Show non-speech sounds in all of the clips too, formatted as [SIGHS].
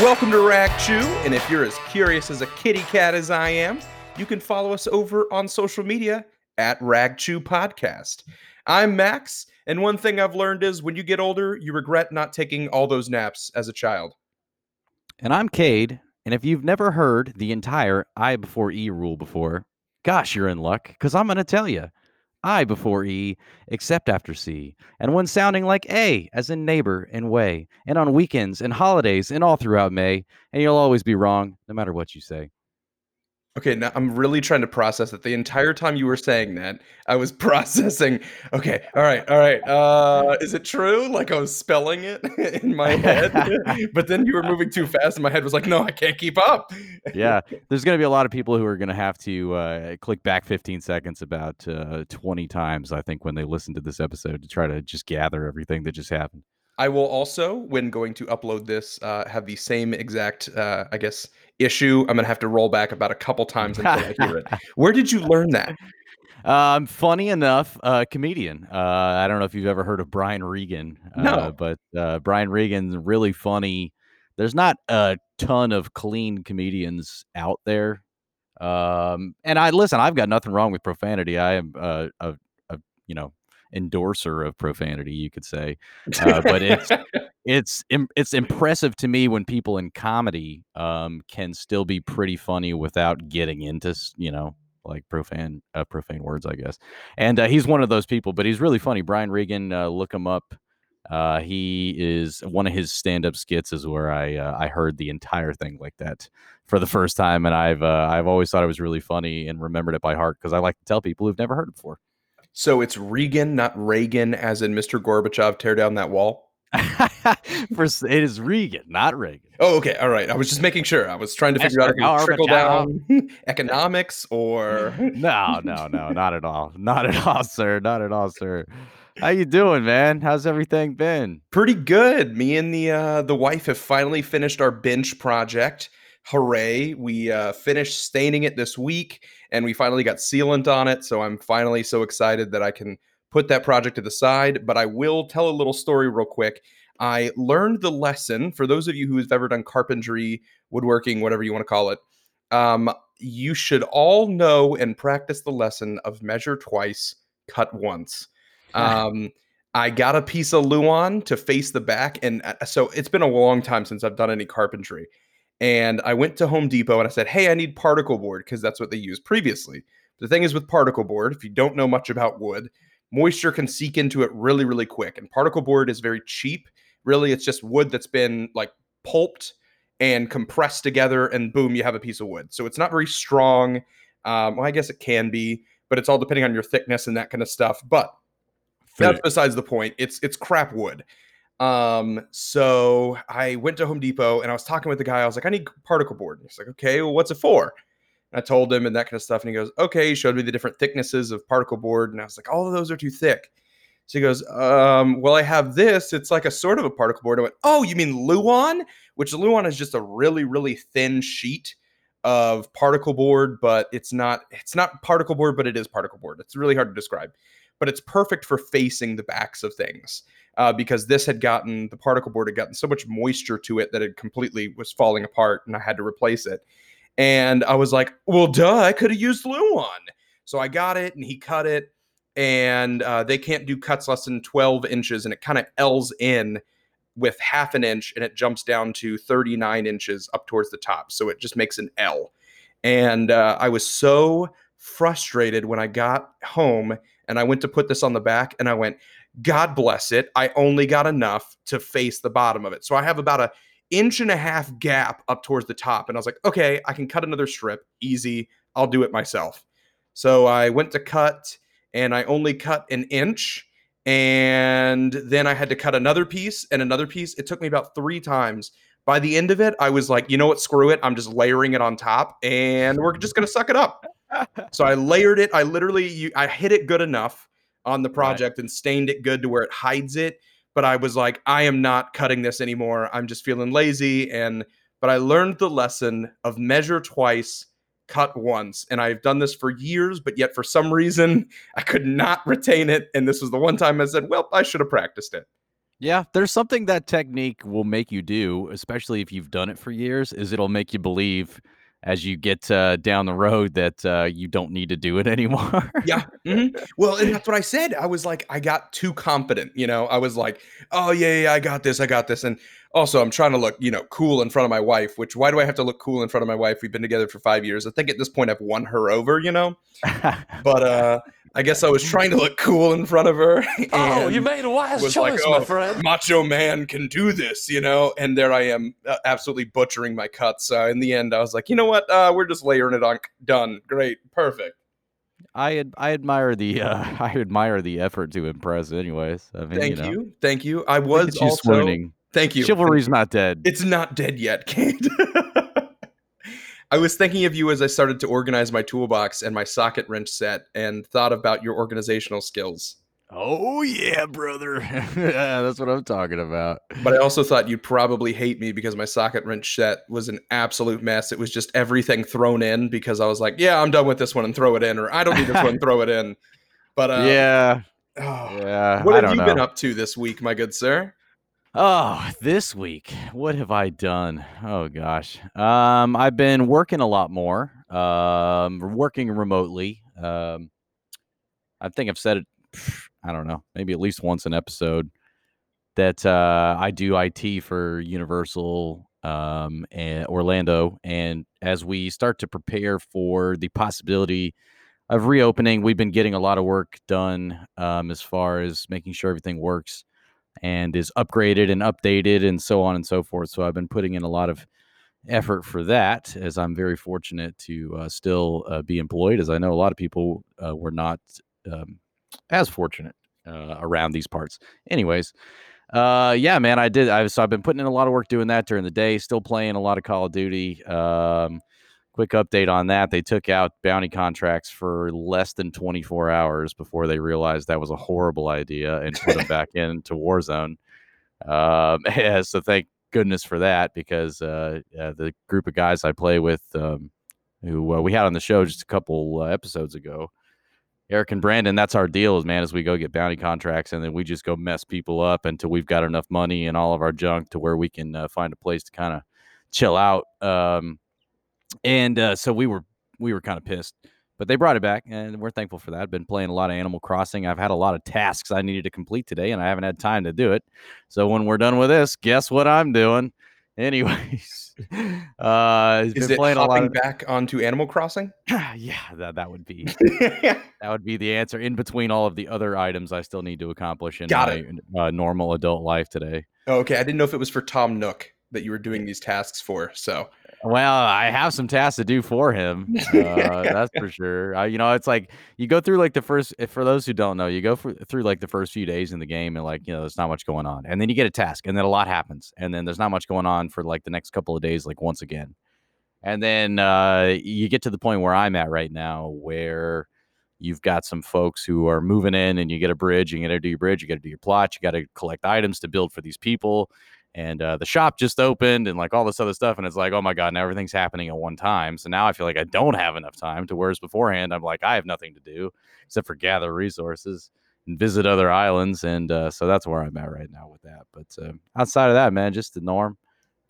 Welcome to Rag Chew, and if you're as curious as a kitty cat as I am, you can follow us over on social media at Rag Chew Podcast. I'm Max, and one thing I've learned is when you get older, you regret not taking all those naps as a child. And I'm Cade, and if you've never heard the entire I before E rule before, gosh, you're in luck, because I'm going to tell you. I before E, except after C, and when sounding like A, as in neighbor and way, and on weekends and holidays and all throughout May, and you'll always be wrong, no matter what you say. Okay, now I'm really trying to process it. The entire time you were saying that, I was [LAUGHS] processing. Okay, all right, all right. Uh, is it true? Like I was spelling it [LAUGHS] in my head, [LAUGHS] but then you were moving too fast, and my head was like, "No, I can't keep up." yeah, there's going to be a lot of people who are going to have to uh, click back 15 seconds about uh, 20 times, I think, when they listen to this episode to try to just gather everything that just happened. I will also, when going to upload this, uh, have the same exact, uh, I guess, issue. I'm gonna have to roll back about a couple times until I hear it. [LAUGHS] Where did you learn that? Um, funny enough, uh, comedian. Uh, I don't know if you've ever heard of Brian Regan. Uh, No. but uh, Brian Regan's really funny. There's not a ton of clean comedians out there. Um, and I listen. I've got nothing wrong with profanity. I am uh, a, a you know endorser of profanity, you could say. Uh, but it's [LAUGHS] it's it's impressive to me when people in comedy um, can still be pretty funny without getting into you know like profane uh, profane words, I guess. And uh, he's one of those people, but he's really funny. Brian Regan, uh, look him up. Uh, he is one of his stand-up skits is where I uh, I heard the entire thing like that for the first time, and I've uh, I've always thought it was really funny and remembered it by heart because I like to tell people who've never heard it before. So it's Regan, not Reagan, as in Mr. Gorbachev, tear down that wall. [LAUGHS] For it is Regan, not Reagan. Oh, okay, all right. I was just making sure. I was trying to figure out if trickle down [LAUGHS] economics or. [LAUGHS] No, no, no, not at all. Not at all, sir. Not at all, sir. How you doing, man? How's everything been? Pretty good. Me and the uh, the wife have finally finished our bench project. Hooray! We uh, finished staining it this week, and we finally got sealant on it. So I'm finally so excited that I can put that project to the side. But I will tell a little story real quick. I learned the lesson for those of you who have ever done carpentry, woodworking, whatever you want to call it. Um, you should all know and practice the lesson of measure twice, cut once. [LAUGHS] Um, I got a piece of Luan to face the back, and uh, so it's been a long time since I've done any carpentry. And I went to Home Depot and I said, "Hey, I need particle board because that's what they used previously." The thing is with particle board, if you don't know much about wood, moisture can seep into it really, really quick. And particle board is very cheap. Really, it's just wood that's been like pulped and compressed together, and boom, you have a piece of wood. So it's not very strong. Um, well, I guess it can be, but it's all depending on your thickness and that kind of stuff. But that's besides the point. It's it's crap wood. Um, so I went to Home Depot and I was talking with the guy. I was like, I need particle board. And he's like, okay, well, what's it for? And I told him and that kind of stuff. And he goes, okay. He showed me the different thicknesses of particle board. And I was like, all of those are too thick. So he goes, um, well, I have this. It's like a sort of a particle board. I went, oh, you mean Luan? Which Luan is just a really, really thin sheet of particle board, but it's not it's not particle board, but it is particle board. It's really hard to describe. But it's perfect for facing the backs of things uh, because this had gotten the particle board had gotten so much moisture to it that it completely was falling apart, and I had to replace it. And I was like, well, duh, I could have used Luan. So I got it, and he cut it, and uh, they can't do cuts less than 12 inches, and it kind of L's in with half an inch, and it jumps down to 39 inches up towards the top. So it just makes an L. And uh, I was so frustrated when I got home and I went to put this on the back, and I went, God bless it. I only got enough to face the bottom of it. So I have about a inch and a half gap up towards the top. And I was like, okay, I can cut another strip. Easy. I'll do it myself. So I went to cut and I only cut an inch. And then I had to cut another piece and another piece. It took me about three times. By the end of it, I was like, you know what? Screw it. I'm just layering it on top and we're just going to suck it up. [LAUGHS] So I layered it. I literally, you, I hit it good enough on the project and stained it good to where it hides it. But I was like, I am not cutting this anymore. I'm just feeling lazy. And, but I learned the lesson of measure twice, cut once. And I've done this for years, but yet for some reason, [LAUGHS] I could not retain it. And this was the one time I said, well, I should have practiced it. Yeah, there's something that technique will make you do, especially if you've done it for years, is it'll make you believe as you get uh, down the road that uh, you don't need to do it [LAUGHS] anymore. Yeah. [LAUGHS] mhm. Well, and that's what I said. I was like, I got too confident. You know, I was like, oh, yeah, yeah, I got this. I got this. And also, I'm trying to look, you know, cool in front of my wife, which why do I have to look cool in front of my wife? We've been together for five years. I think at this point I've won her over, you know? [LAUGHS] But uh, I guess I was trying to look cool in front of her. [LAUGHS] Oh, you made a wise choice, like, my oh, friend. macho man can do this, you know? And there I am, uh, absolutely butchering my cuts. So in the end, I was like, you know what? Uh, we're just layering it on. Done. Great. Perfect. I ad- I admire the uh, [LAUGHS] I admire the effort to impress. Anyways, I mean, Thank you. Know, you. Thank you. I was you also. swooning. Thank you. Chivalry's not dead. It's not dead yet, [LAUGHS] Cade. I was thinking of you as I started to organize my toolbox and my socket wrench set and thought about your organizational skills. Oh yeah, brother. yeah, [LAUGHS] that's what I'm talking about. But I also thought you'd probably hate me because my socket wrench set was an absolute mess. It was just everything thrown in because I was like, yeah, I'm done with this one and throw it in, or I don't need this one, [LAUGHS] throw it in. But uh, yeah, oh, [SIGHS] yeah. what have you know. been up to this week, my good sir? Oh, this week, what have I done? Oh gosh, um, I've been working a lot more. Um, working remotely. Um, I think I've said it. I don't know, maybe at least once an episode that uh, I do IT for Universal um, and Orlando, and as we start to prepare for the possibility of reopening, we've been getting a lot of work done um, as far as making sure everything works and is upgraded and updated and so on and so forth. So I've been putting in a lot of effort for that as I'm very fortunate to uh, still uh, be employed, as I know a lot of people uh, were not um, as fortunate uh, around these parts. Anyways, uh, yeah, man, I did. I so I've been putting in a lot of work doing that during the day. Still playing a lot of Call of Duty. Um, quick update on that: they took out bounty contracts for less than 24 hours before they realized that was a horrible idea and put them back into Warzone. Um, [LAUGHS] yeah, so thank goodness for that because uh, the group of guys I play with, um, who uh, we had on the show just a couple uh, episodes ago, Eric and Brandon, that's our deal, is man, as we go get bounty contracts and then we just go mess people up until we've got enough money and all of our junk to where we can uh, find a place to kind of chill out. Um, and uh, so we were we were kind of pissed, but they brought it back, and we're thankful for that. I've been playing a lot of Animal Crossing. I've had a lot of tasks I needed to complete today, and I haven't had time to do it. So when we're done with this, guess what I'm doing? [LAUGHS] Anyways, uh, Is been it playing a lot hopping of back onto Animal Crossing? [CLEARS THROAT] yeah, that that would be [LAUGHS] that would be the answer. In between all of the other items I still need to accomplish in Got my uh, normal adult life today. Oh, okay, I didn't know if it was for Tom Nook that you were doing these tasks for. So Well, I have some tasks to do for him. [LAUGHS] Uh, that's for sure. Uh, you know, it's like you go through like the first. For those who don't know, you go for, through like the first few days in the game, and like you know, there's not much going on, and then you get a task, and then a lot happens, and then there's not much going on for like the next couple of days, like once again, and then uh, you get to the point where I'm at right now, where you've got some folks who are moving in, and you get a bridge, you got to do your bridge, you got to do your plot, you got to collect items to build for these people and uh, the shop just opened and like all this other stuff and it's like oh my god now everything's happening at one time. So now i feel like i don't have enough time to whereas beforehand i'm like i have nothing to do except for gather resources and visit other islands and uh, so that's where i'm at right now with that. But uh, outside of that man just the norm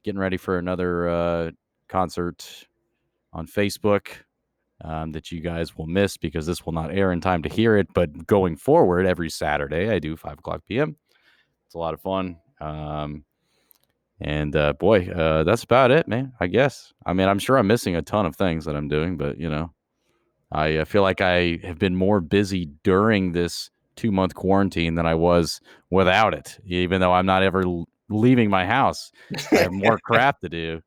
getting ready for another uh, concert on facebook um, that you guys will miss because this will not air in time to hear it but going forward every saturday i do 5 o'clock pm it's a lot of fun. Um, and uh, boy, uh, that's about it, man. I guess. I mean, I'm sure I'm missing a ton of things that I'm doing, but you know, I uh, feel like I have been more busy during this two month quarantine than I was without it. Even though I'm not ever leaving my house, I have more [LAUGHS] crap to do.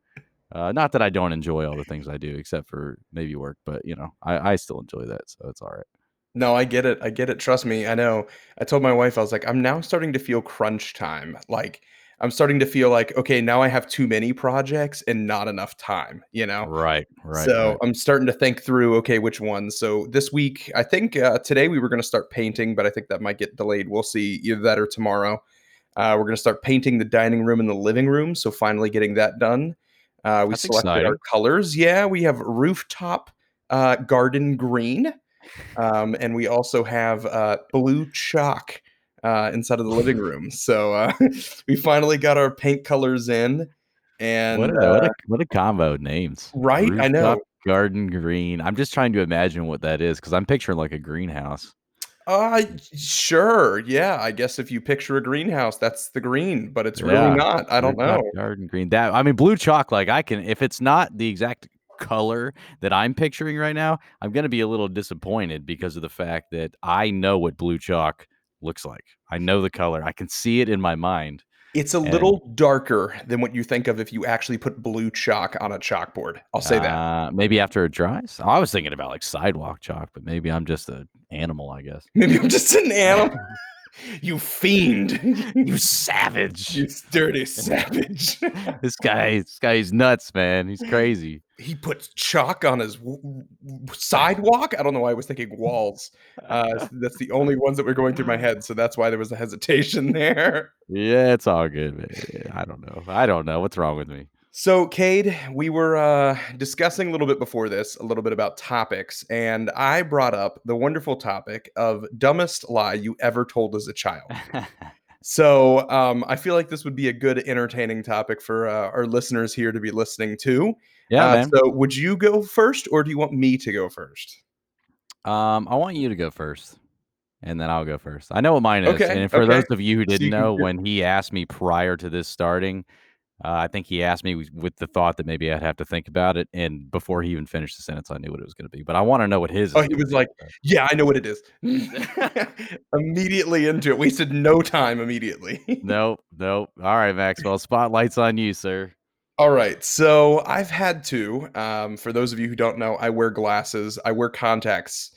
Uh, not that I don't enjoy all the things I do, except for maybe work, but you know, I, I still enjoy that, so it's all right. no, I get it. I get it. Trust me. I know. I told my wife I was like, I'm now starting to feel crunch time. Like I'm starting to feel like okay, now I have too many projects and not enough time. You know. Right, right. so right. I'm starting to think through, okay, which ones. So this week, I think uh, today we were going to start painting, but I think that might get delayed. We'll see either that or tomorrow. Uh, we're going to start painting the dining room and the living room. So finally getting that done. Uh, we That's selected our colors. Yeah, we have rooftop uh, garden green, um, and we also have uh, blue chalk uh, inside of the living room. So uh, [LAUGHS] we finally got our paint colors in, and what a, uh, what a what a combo of names. right, I know. Garden green. I'm just trying to imagine what that is because I'm picturing like a greenhouse. Uh, sure, yeah. I guess if you picture a greenhouse, that's the green, but it's really Yeah, not. I don't Rooftop know. Garden green. That I mean, blue chalk. Like I can, if it's not the exact color that I'm picturing right now, I'm gonna be a little disappointed because of the fact that I know what blue chalk looks like. I know the color. I can see it in my mind. It's a And little darker than what you think of if you actually put blue chalk on a chalkboard. I'll say that. uh, maybe after it dries. I was thinking about like sidewalk chalk, but maybe I'm just an animal. I guess. Maybe I'm just an [LAUGHS] animal. You fiend. [LAUGHS] you savage. you dirty savage. [LAUGHS] this guy, this guy's nuts, man. He's crazy. he puts chalk on his w- w- sidewalk. I don't know why I was thinking walls. Uh, that's the only ones that were going through my head, so that's why there was a hesitation [LAUGHS] there. Yeah, it's all good, man. I don't know. I don't know what's wrong with me. So, Cade, we were uh, discussing a little bit before this, a little bit about topics, and I brought up the wonderful topic of dumbest lie you ever told as a child. [LAUGHS] So, um, I feel like this would be a good, entertaining topic for uh, our listeners here to be listening to. yeah, Uh, man. so, would you go first, or do you want me to go first? Um, I want you to go first, and then I'll go first. I know what mine is, Okay, and for okay. those of you who didn't know, when he asked me prior to this starting, uh, I think he asked me with- the thought that maybe I'd have to think about it, and before he even finished the sentence, I knew what it was going to be. But I want to know what his. Oh, he was be. like, Yeah, I know what it is. [LAUGHS] [LAUGHS] immediately into it. Wasted no time immediately. [LAUGHS] nope, nope. All right, Maxwell, spotlight's on you, sir. All right. So I've had to. Um, for those of you who don't know, I wear glasses. I wear contacts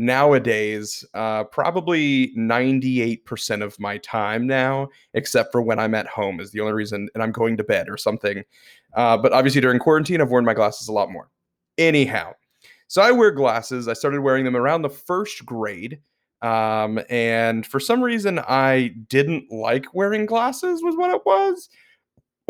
nowadays. Uh, probably ninety-eight percent of my time now, except for when I'm at home, is the only reason, and I'm going to bed or something. Uh, but obviously during quarantine, I've worn my glasses a lot more. Anyhow, so I wear glasses. I started wearing them around the first grade. Um, and for some reason, I didn't like wearing glasses, was what it was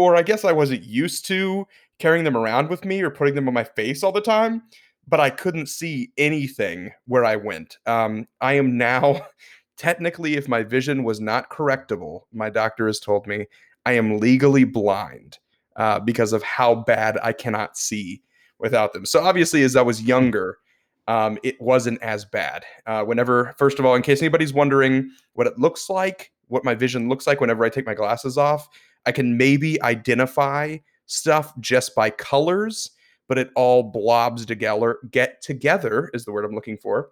or I guess I wasn't used to carrying them around with me or putting them on my face all the time, but I couldn't see anything where I went. Um, I am now, [LAUGHS] technically, if my vision was not correctable, my doctor has told me I am legally blind uh, because of how bad I cannot see without them. So, obviously, as I was younger, um, it wasn't as bad. Uh, whenever, first of all, in case anybody's wondering what it looks like, what my vision looks like whenever I take my glasses off, I can maybe identify stuff just by colors, but it all blobs together, get together is the word I'm looking for,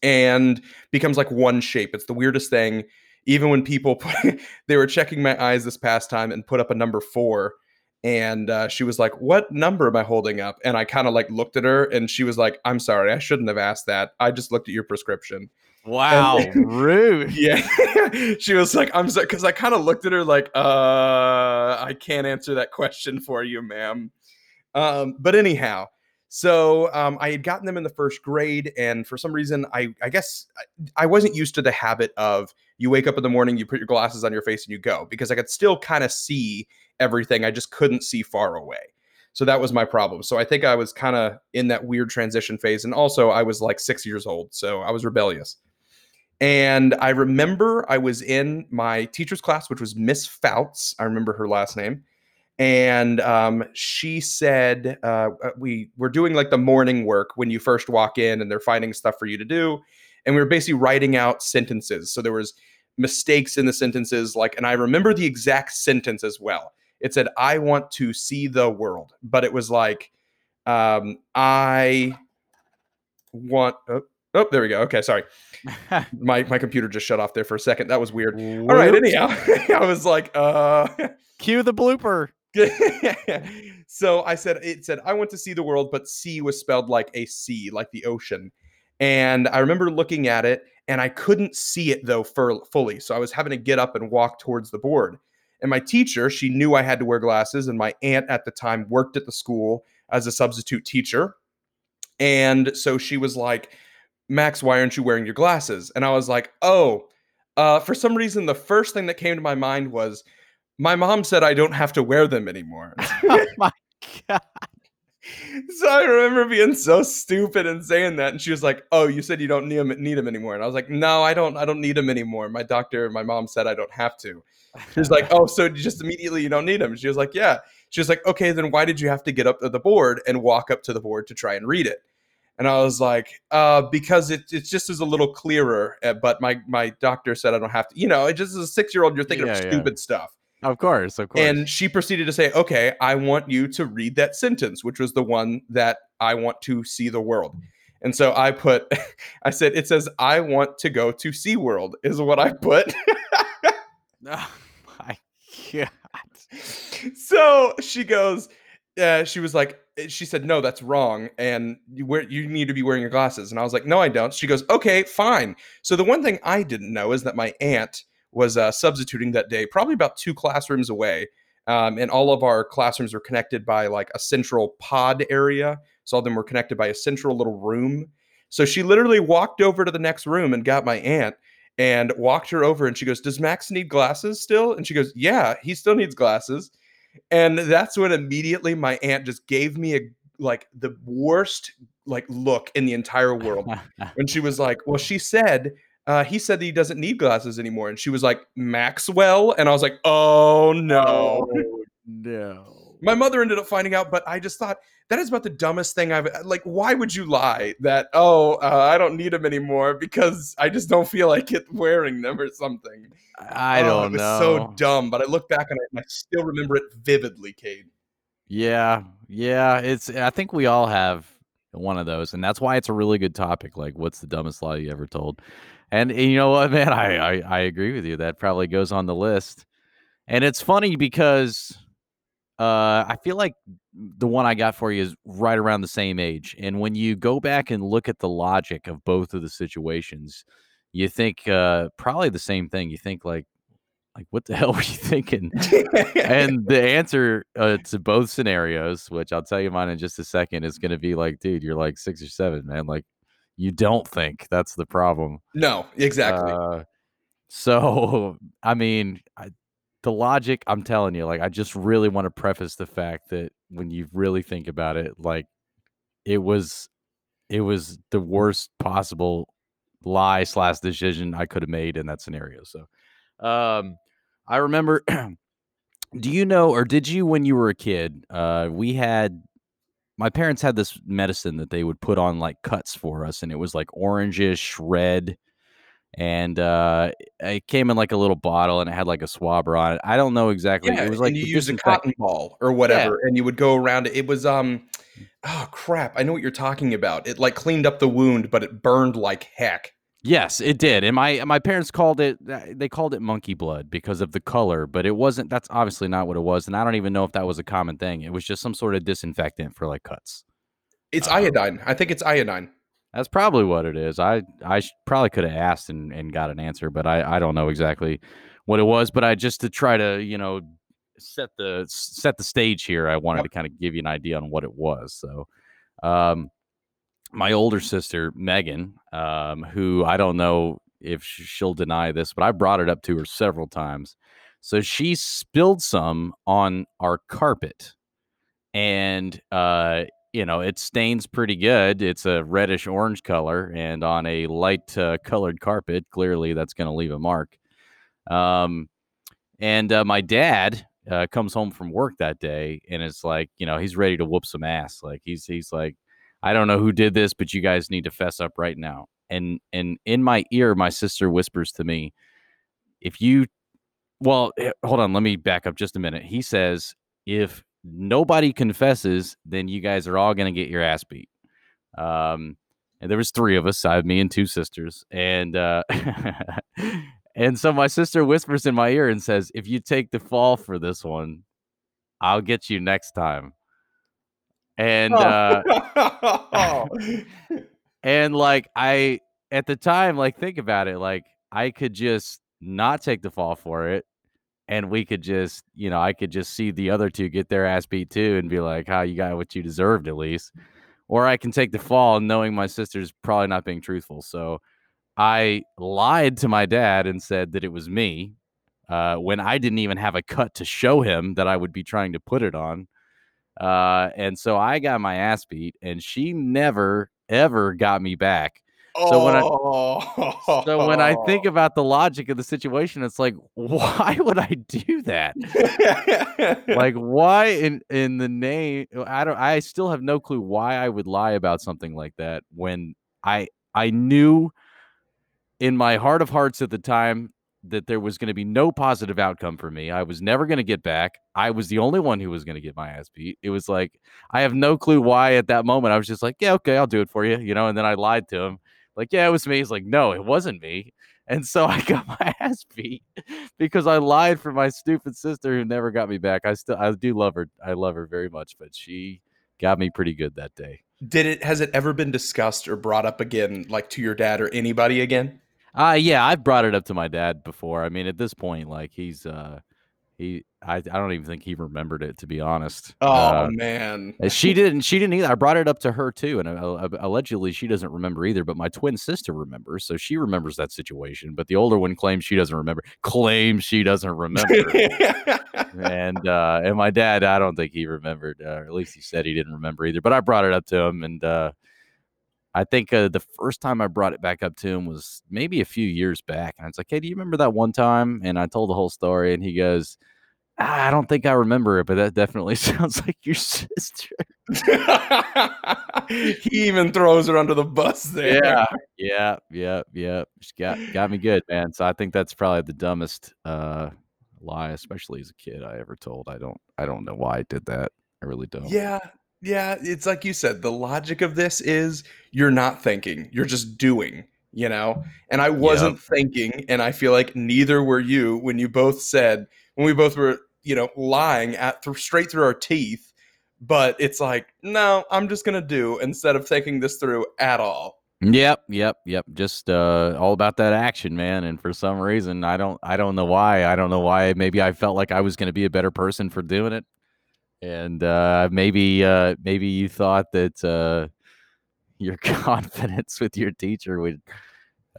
and becomes like one shape. It's the weirdest thing. Even when people [LAUGHS] put, they were checking my eyes this past time and put up a number four, and uh, she was like, "What number am I holding up?" And I kind of like looked at her, and she was like, "I'm sorry, I shouldn't have asked that. I just looked at your prescription." Wow, [LAUGHS] rude. Yeah. [LAUGHS] she was like, I'm sorry, because I kind of looked at her like, uh, I can't answer that question for you, ma'am. Um, but anyhow, so um, I had gotten them in the first grade, and for some reason, I I guess I, I wasn't used to the habit of you wake up in the morning, you put your glasses on your face, and you go because I could still kind of see everything. I just couldn't see far away. So that was my problem. So I think I was kind of in that weird transition phase. And also, I was like six years old. So I was rebellious. And I remember I was in my teacher's class, which was Miss Fouts. I remember her last name. And um, she said, uh, uh, we were doing like the morning work when you first walk in and they're finding stuff for you to do. And we were basically writing out sentences. So there was mistakes in the sentences. Like, and I remember the exact sentence as well. It said, I want to see the world. But it was like, um, I want, oh, oh, there we go. Okay, sorry [LAUGHS] my my computer just shut off there for a second. That was weird. All right, anyhow, [LAUGHS] I was like, uh [LAUGHS] Cue the blooper. [LAUGHS] so I said it said I want to see the world, but sea was spelled like a sea, like the ocean. And I remember looking at it and I couldn't see it though for, fully. So I was having to get up and walk towards the board. And my teacher, she knew I had to wear glasses, and my aunt at the time worked at the school as a substitute teacher. And so she was like, Max, why aren't you wearing your glasses? And I was like, oh, uh, for some reason, the first thing that came to my mind was my mom said I don't have to wear them anymore. [LAUGHS] oh my god. so I remember being so stupid and saying that, and she was like, "Oh, you said you don't need him, need him anymore," and I was like, "No, I don't. I don't need him anymore. My doctor, my mom said I don't have to." She was like, [LAUGHS] "Oh, so just immediately you don't need him?" She was like, "Yeah." She was like, "Okay, then why did you have to get up to the board and walk up to the board to try and read it?" And I was like, uh, "Because it it just is a little clearer." Uh, but my my doctor said I don't have to. You know, it just as a six year old, you're thinking Yeah, of yeah. stupid stuff. Of course, of course. And she proceeded to say, okay, I want you to read that sentence, which was the one that I want to see the world. And so I put, [LAUGHS] I said, it says, I want to go to SeaWorld, is what I put. [LAUGHS] oh my god. so she goes, uh, she was like, she said, no, that's wrong. And you, wear, you need to be wearing your glasses. And I was like, no, I don't. She goes, okay, fine. So the one thing I didn't know is that my aunt was uh, substituting that day, probably about two classrooms away. Um, and all of our classrooms were connected by like a central pod area. So all of them were connected by a central little room. So she literally walked over to the next room and got my aunt and walked her over. And she goes, Does Max need glasses still? And she goes, Yeah, he still needs glasses. And that's when immediately my aunt just gave me a like the worst like look in the entire world [LAUGHS] and she was like, Well, she said uh, he said that he doesn't need glasses anymore. And she was like, Maxwell. And I was like, oh no. Oh, no. My mother ended up finding out, but I just thought that is about the dumbest thing I've like. Why would you lie that, oh, uh, I don't need them anymore because I just don't feel like it wearing them or something? I Oh, don't know. it was know. so dumb, but I look back on it and I still remember it vividly, Cade. Yeah, yeah. It's. I think we all have one of those, and that's why it's a really good topic. Like, what's the dumbest lie you ever told? And, and you know what, [LAUGHS] man, I, I I agree with you. That probably goes on the list. And it's funny because uh, I feel like the one I got for you is right around the same age. And when you go back and look at the logic of both of the situations, you think uh, probably the same thing. You think like, like what the [LAUGHS] hell were you thinking? [LAUGHS] and the answer uh, to both scenarios, which I'll tell you mine in just a second, is going to be like, dude, you're like six or seven, man. Like, you don't think that's the problem. no, exactly. Uh, so, [LAUGHS] I mean, I, the logic, I'm telling you, like, I just really want to preface the fact that when you really think about it, like, it was, it was the worst possible lie slash decision I could have made in that scenario. So, um, I remember. [CLEARS THROAT] do you know, or did you, when you were a kid, uh, we had my parents had this medicine that they would put on like cuts for us, and it was like orangish red, and uh, it came in like a little bottle, and it had like a swabber on it. I don't know exactly. yeah, it was like you the use a cotton ball or whatever, and you would go around it. It was um, oh crap, I know what you're talking about. It like cleaned up the wound, but it burned like heck. Yes, it did, and my my parents called it. uh, They called it monkey blood because of the color, but it wasn't. That's obviously not what it was, and I don't even know if that was a common thing. It was just some sort of disinfectant for like cuts. It's Uh, iodine. I think it's iodine. That's probably what it is. I I probably could have asked and, and got an answer, but I, I don't know exactly what it was. But I just to try to you know set the set the stage here. I wanted Yep. to kind of give you an idea on what it was. So, um, my older sister Megan, um, who I don't know if she'll deny this, but I brought it up to her several times. So she spilled some on our carpet, and uh, you know it stains pretty good. It's a reddish orange color, and on a light uh, colored carpet, clearly that's going to leave a mark. Um, and uh, my dad uh, comes home from work that day, and it's like you know he's ready to whoop some ass. Like he's he's like, I don't know who did this, but you guys need to fess up right now. And and in my ear, my sister whispers to me, if you well, eh, hold on, let me back up just a minute. He says, if nobody confesses, then you guys are all to get your ass beat. Um, and there was three of us. I have me and two sisters, and uh, [LAUGHS] and so my sister whispers in my ear and says, "If you take the fall for this one, I'll get you next time." And uh, Oh. [LAUGHS] and like I at the time, like think about it, like I could just not take the fall for it, and we could just, you know, I could just see the other two get their ass beat too, and be like, "How you got what you deserved at least," or I can take the fall, knowing my sister's probably not being truthful. So I lied to my dad and said that it was me uh, when I didn't even have a cut to show him that I would be trying to put it on. Uh, and so I got my ass beat, and she never ever got me back. So when I oh. so when I think about the logic of the situation, it's like, [LAUGHS] why would I do that? [LAUGHS] like, why in in the name? I don't. I still have no clue why I would lie about something like that when I I knew in my heart of hearts at the time that there was going to be no positive outcome for me. I was never going to get back. I was the only one who was going to get my ass beat. It was like I have no clue why at that moment I was just like, yeah, okay, I'll do it for you, you know. And then I lied to him, like, yeah, it was me. He's like, no, it wasn't me. And so [LAUGHS] I got my [LAUGHS] ass beat because I lied for my stupid sister who never got me back. I still I do love her. I love her very much, but she got me pretty good that day. Did it has it ever been discussed or brought up again like to your dad or anybody again? Uh yeah, I've brought it up to my dad before. I mean, at this point, like he's uh he I, I don't even think he remembered it to be honest. Oh Uh, man. she didn't she didn't either. I brought it up to her too, and uh, uh, allegedly she doesn't remember either. But my twin sister remembers, so she remembers that situation. But the older one claims she doesn't remember. Claims she doesn't remember. [LAUGHS] and uh, and my dad, I don't think he remembered, uh, or at least he said he didn't remember either. But I brought it up to him, and uh, I think uh, the first time I brought it back up to him was maybe a few years back, and I was like, "Hey, do you remember that one time?" And I told the whole story, and he goes. "Ah, I don't think I remember it, but that definitely [LAUGHS] sounds like your [LAUGHS] sister. [LAUGHS] he even throws her under the bus there. Yeah, yeah, yeah, yeah. She got got me good, man. So I think that's probably the dumbest uh, lie, especially as a kid, I ever told. I don't, I don't know why I did that. I really don't. Yeah. Yeah, it's like you said, the logic of this is you're not thinking, you're just doing, you know? And I wasn't thinking, and I feel like neither were you when you both said when we both were, you know, lying at th- straight through our teeth, but it's like, no, I'm just going to do instead of thinking this through at all. Yep, yep, yep. Just uh, all about that action, man. And for some reason, I don't, I don't know why. I don't know why. Maybe I felt like I was going to be a better person for doing it and uh, maybe uh, maybe you thought that uh, your [LAUGHS] confidence with your teacher would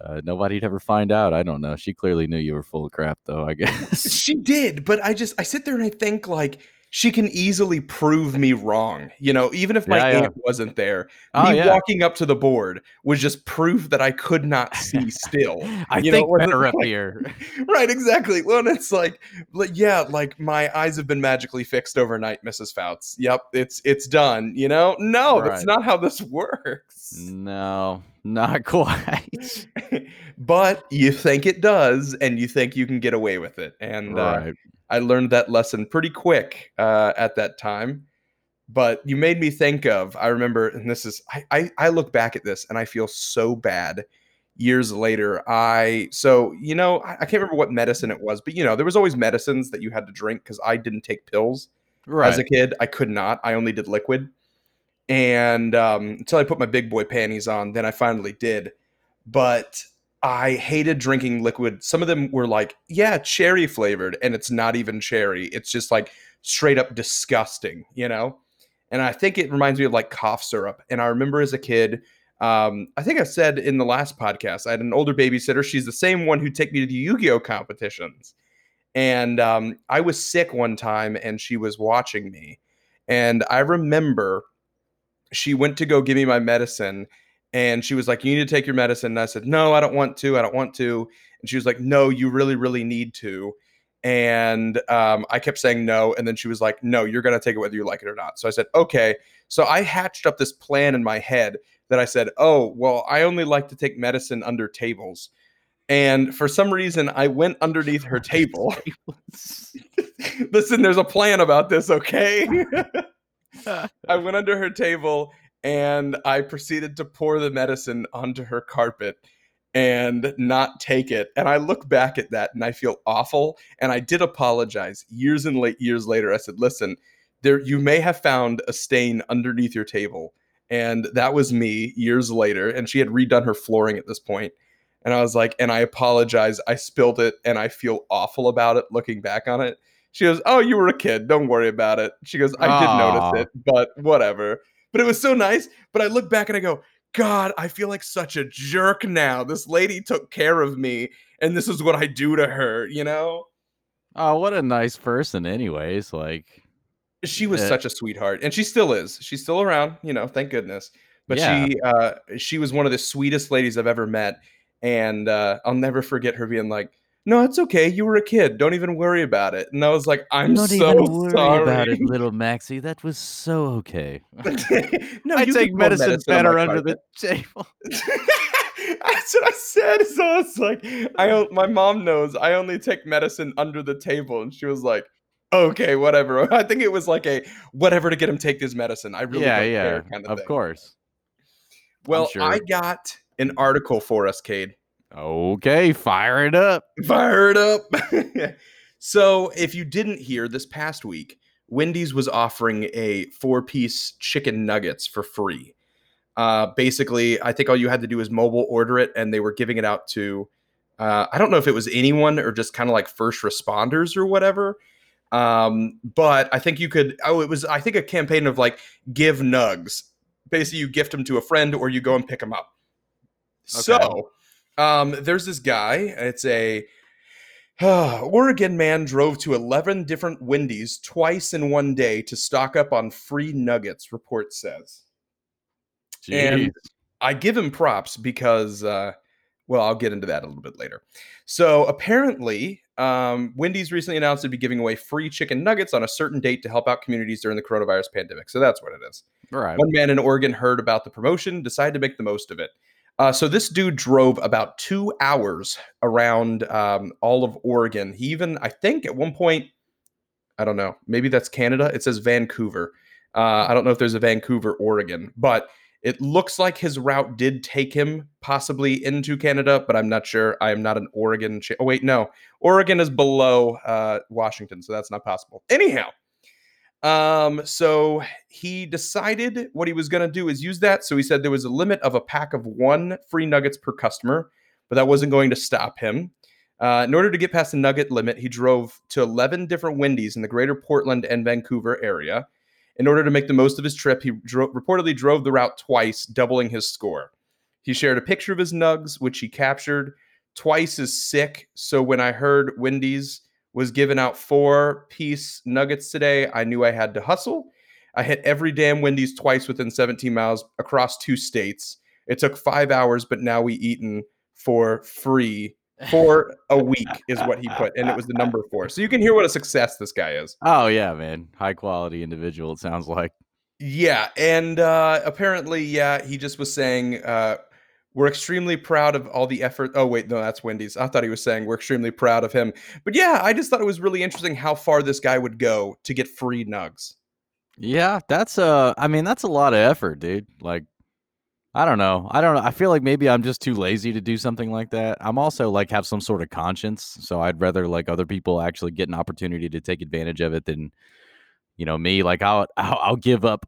uh, nobody'd ever find out. I don't know. She clearly knew you were full of crap, though. I guess she did, but I just I sit there and I think like she can easily prove me wrong. You know, even if my Yeah, yeah. aunt wasn't there, Oh, me yeah. walking up to the board was just proof that I could not [LAUGHS] see still. I You think wasn't better up like- here. [LAUGHS] right, exactly. Well, and it's like, like, yeah, like my eyes have been magically fixed overnight, Mrs. Fouts. Yep, it's it's done. You know, no, that's not how this works. No, not [LAUGHS] quite. but you think it does, and you think you can get away with it. And uh, right. I learned that lesson pretty quick uh, at that time. But you made me think of, I remember, and this is, I, I, I look back at this and I feel so bad years later. I, so, you know, I, I can't remember what medicine it was, but, you know, there was always medicines that you had to drink because I didn't take pills Right. as a kid. I could not, I only did liquid. And um, until I put my big boy panties on, then I finally did. But I hated drinking liquid. Some of them were like, yeah, cherry flavored, and it's not even cherry. It's just like straight up disgusting, you know? And I think it reminds me of like cough syrup. And I remember as a kid, um, I think I said in the last podcast, I had an older babysitter. She's the same one who'd take me to the Yu Gi Oh competitions. And um, I was sick one time and she was watching me. And I remember she went to go give me my medicine and she was like, You need to take your medicine. And I said, No, I don't want to. I don't want to. And she was like, No, you really, really need to. And um, I kept saying no. And then she was like, No, you're going to take it whether you like it or not. So I said, Okay. So I hatched up this plan in my head that I said, Oh, well, I only like to take medicine under tables. And for some reason, I went underneath her table. [LAUGHS] Listen, there's a plan about this, okay? [LAUGHS] [LAUGHS] I went under her table and I proceeded to pour the medicine onto her carpet and not take it. And I look back at that and I feel awful. And I did apologize years and late years later. I said, listen, there you may have found a stain underneath your table. And that was me years later. And she had redone her flooring at this point. And I was like, and I apologize. I spilled it and I feel awful about it looking back on it. She goes, Oh, you were a kid. Don't worry about it. She goes, I did Aw. notice it, but whatever. But it was so nice. But I look back and I go, God, I feel like such a jerk now. This lady took care of me, and this is what I do to her, you know? Oh, what a nice person, anyways. Like, She was Uh, such a sweetheart, and she still is. She's still around, you know, thank goodness. But Yeah. she uh she was one of the sweetest ladies I've ever met, and uh I'll never forget her being like, "No, it's okay. You were a kid. Don't even worry about it." And I was like, "I'm Don't so even worry sorry." about it, little Maxie. That was so okay. [LAUGHS] no, I you take can medicine, better my under the table. [LAUGHS] That's what I said. So I was like, I o- my mom knows I only take medicine under the table, and she was like, "Okay, whatever." [LAUGHS] I think it was like a whatever to get him take this medicine. I really yeah, don't yeah, care kind of, of thing. course. Well, sure. I got an article for us, Cade. Okay, fire it up. Fire it up. [LAUGHS] so, if you didn't hear this past week, Wendy's was offering a four-piece chicken nuggets for free. Uh, basically, I think all you had to do was mobile order it, and they were giving it out to. Uh, I don't know if it was anyone or just kind of like first responders or whatever. Um, but I think you could. Oh, it was. I think a campaign of like give nugs. Basically, you gift them to a friend or you go and pick them up. So, um, there's this guy. It's a [SIGHS] Oregon man drove to 11 different Wendy's twice in one day to stock up on free nuggets. Report says. And- I give him props because, uh, well, I'll get into that a little bit later. So apparently, um, Wendy's recently announced to be giving away free chicken nuggets on a certain date to help out communities during the coronavirus pandemic. So that's what it is. All right. One man in Oregon heard about the promotion, decided to make the most of it. Uh, so this dude drove about two hours around um, all of Oregon. He even, I think, at one point, I don't know, maybe that's Canada. It says Vancouver. Uh, I don't know if there's a Vancouver, Oregon, but it looks like his route did take him possibly into Canada, but I'm not sure. I am not an Oregon. Cha- oh wait, no, Oregon is below uh, Washington, so that's not possible. Anyhow, um, so he decided what he was going to do is use that. So he said there was a limit of a pack of one free nuggets per customer, but that wasn't going to stop him. Uh, in order to get past the nugget limit, he drove to 11 different Wendy's in the greater Portland and Vancouver area. In order to make the most of his trip, he dro- reportedly drove the route twice, doubling his score. He shared a picture of his nugs, which he captured. Twice is sick. So when I heard Wendy's was giving out four piece nuggets today, I knew I had to hustle. I hit every damn Wendy's twice within 17 miles across two states. It took five hours, but now we eaten for free for a week is what he put, and it was the number four. So you can hear what a success this guy is. Oh yeah, man. High quality individual. It sounds like. Yeah, and uh, apparently, yeah, he just was saying uh, we're extremely proud of all the effort. Oh wait, no, that's Wendy's. I thought he was saying we're extremely proud of him. But yeah, I just thought it was really interesting how far this guy would go to get free nugs. Yeah, that's uh I mean, that's a lot of effort, dude. Like I don't know. I don't know. I feel like maybe I'm just too lazy to do something like that. I'm also like have some sort of conscience, so I'd rather like other people actually get an opportunity to take advantage of it than you know me. Like I'll I'll, I'll give up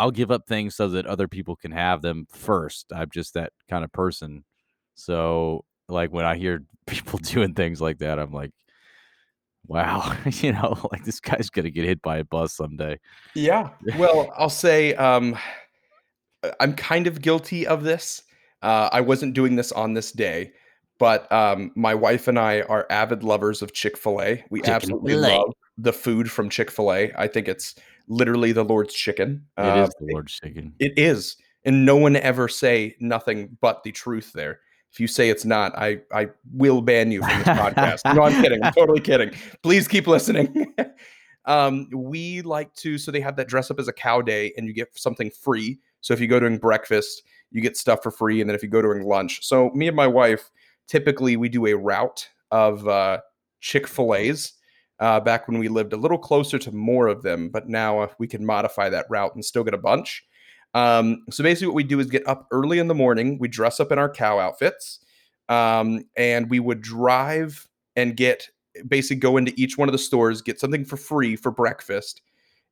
I'll give up things so that other people can have them first. I'm just that kind of person. So like when I hear [LAUGHS] people doing things like that, I'm like, wow, [LAUGHS] you know, [LAUGHS] like this guy's gonna get hit by a bus someday. Yeah. Well, I'll say um, I'm kind of guilty of this. Uh, I wasn't doing this on this day, but um, my wife and I are avid lovers of Chick fil A. We absolutely Chick-fil-A. love the food from Chick fil A. I think it's literally the Lord's chicken. It Uh, is the Lord's chicken. It is. And no one ever say nothing but the truth there. If you say it's not, I I will ban you from this [LAUGHS] podcast. No, I'm kidding. I'm totally kidding. Please keep listening. [LAUGHS] um, we like to so they have that dress up as a cow day and you get something free. So if you go during breakfast, you get stuff for free. And then if you go during lunch. So me and my wife typically we do a route of uh Chick-fil-A's uh, back when we lived a little closer to more of them, but now uh, we can modify that route and still get a bunch. Um, so basically, what we do is get up early in the morning. We dress up in our cow outfits, um, and we would drive and get basically go into each one of the stores, get something for free for breakfast,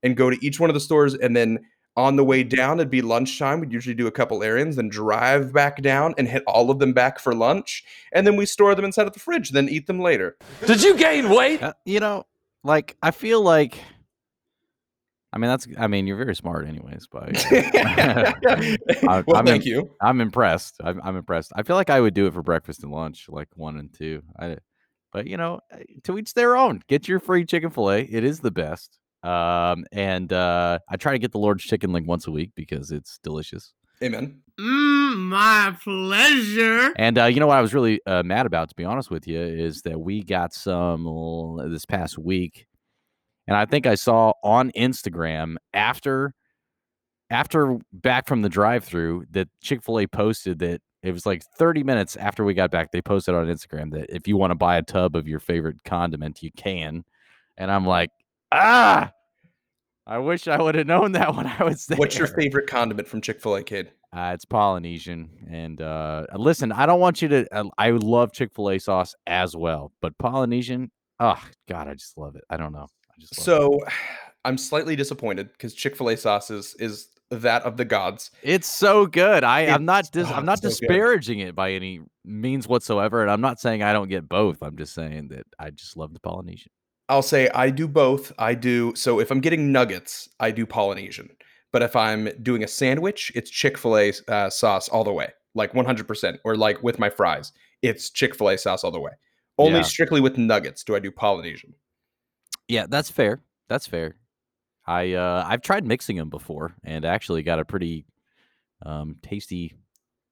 and go to each one of the stores. And then on the way down, it'd be lunchtime. We'd usually do a couple errands, then drive back down and hit all of them back for lunch. And then we store them inside of the fridge, then eat them later. Did you gain weight? Uh, you know, like I feel like I mean that's I mean you're very smart anyways, but [LAUGHS] [LAUGHS] well, I'm thank in- you. I'm impressed. I'm, I'm impressed. I feel like I would do it for breakfast and lunch, like one and two. I, but you know, uh, to each their own. Get your free chicken fillet. It is the best. Um, and uh, I try to get the Lord's chicken like once a week because it's delicious. Amen. Mm, my pleasure. And uh, you know what I was really uh, mad about, to be honest with you, is that we got some this past week, and I think I saw on Instagram after after back from the drive-through that Chick Fil A posted that it was like 30 minutes after we got back. They posted on Instagram that if you want to buy a tub of your favorite condiment, you can. And I'm like, ah, I wish I would have known that when I was there. What's your favorite condiment from Chick Fil A, kid? Uh, it's Polynesian, and uh, listen, I don't want you to. Uh, I love Chick Fil A sauce as well, but Polynesian, oh God, I just love it. I don't know. I just love it. So, I'm slightly disappointed because Chick Fil A sauce is is that of the gods. it's so good. I I'm not dis- oh, I'm not it's so good. disparaging it by any means whatsoever, and I'm not saying I don't get both. I'm just saying that I just love the Polynesian. I'll say I do both. I do so if I'm getting nuggets, I do Polynesian. But if I'm doing a sandwich, it's Chick Fil A uh, sauce all the way, like 100%. Or like with my fries, it's Chick Fil A sauce all the way. Only Yeah. strictly with nuggets do I do Polynesian. Yeah, that's fair. That's fair. I uh I've tried mixing them before and actually got a pretty um tasty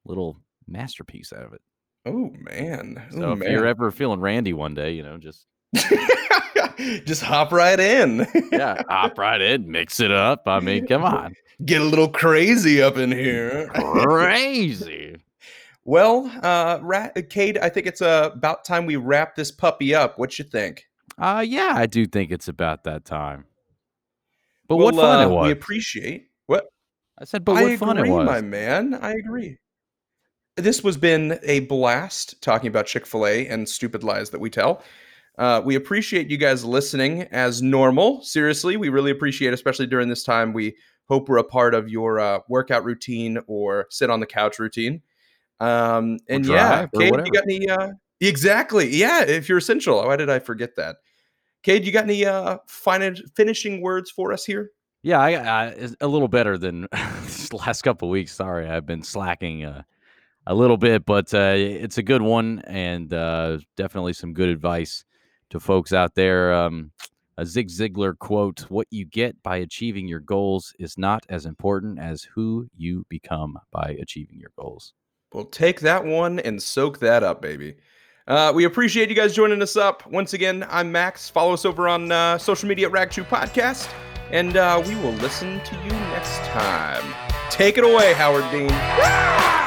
little masterpiece out of it. Oh man, So oh, if you're ever feeling randy one day, you know, just [LAUGHS] just hop right in. yeah, hop right in, mix it up. I mean, come on, Get a little crazy up in here. crazy. [LAUGHS] well, uh, Ra- Cade, I think it's uh, about time we wrap this puppy up. What you think? Uh yeah, I do think it's about that time. But Well, what fun uh, it was! We appreciate what I said, but I what agree, fun it was! my man. I agree. This was been a blast talking about Chick Fil A and stupid lies that we tell. Uh, we appreciate you guys listening as normal. Seriously, we really appreciate, especially during this time. We hope we're a part of your uh, workout routine or sit on the couch routine. Um, and yeah, Cade, you got any? Uh, exactly, yeah. If you're essential, why did I forget that? Cade, you got any uh, fin- finishing words for us here? Yeah, I, I a little better than [LAUGHS] last couple weeks. Sorry, I've been slacking uh, a little bit, but uh, it's a good one and uh, definitely some good advice to folks out there. Um, a Zig Ziglar quote: "What you get by achieving your goals is not as important as who you become by achieving your goals." Well, take that one and soak that up, baby. Uh, we appreciate you guys joining us up. Once again, I'm Max. Follow us over on uh, social media at Ragchew Podcast, and uh, we will listen to you next time. Take it away, Howard Dean.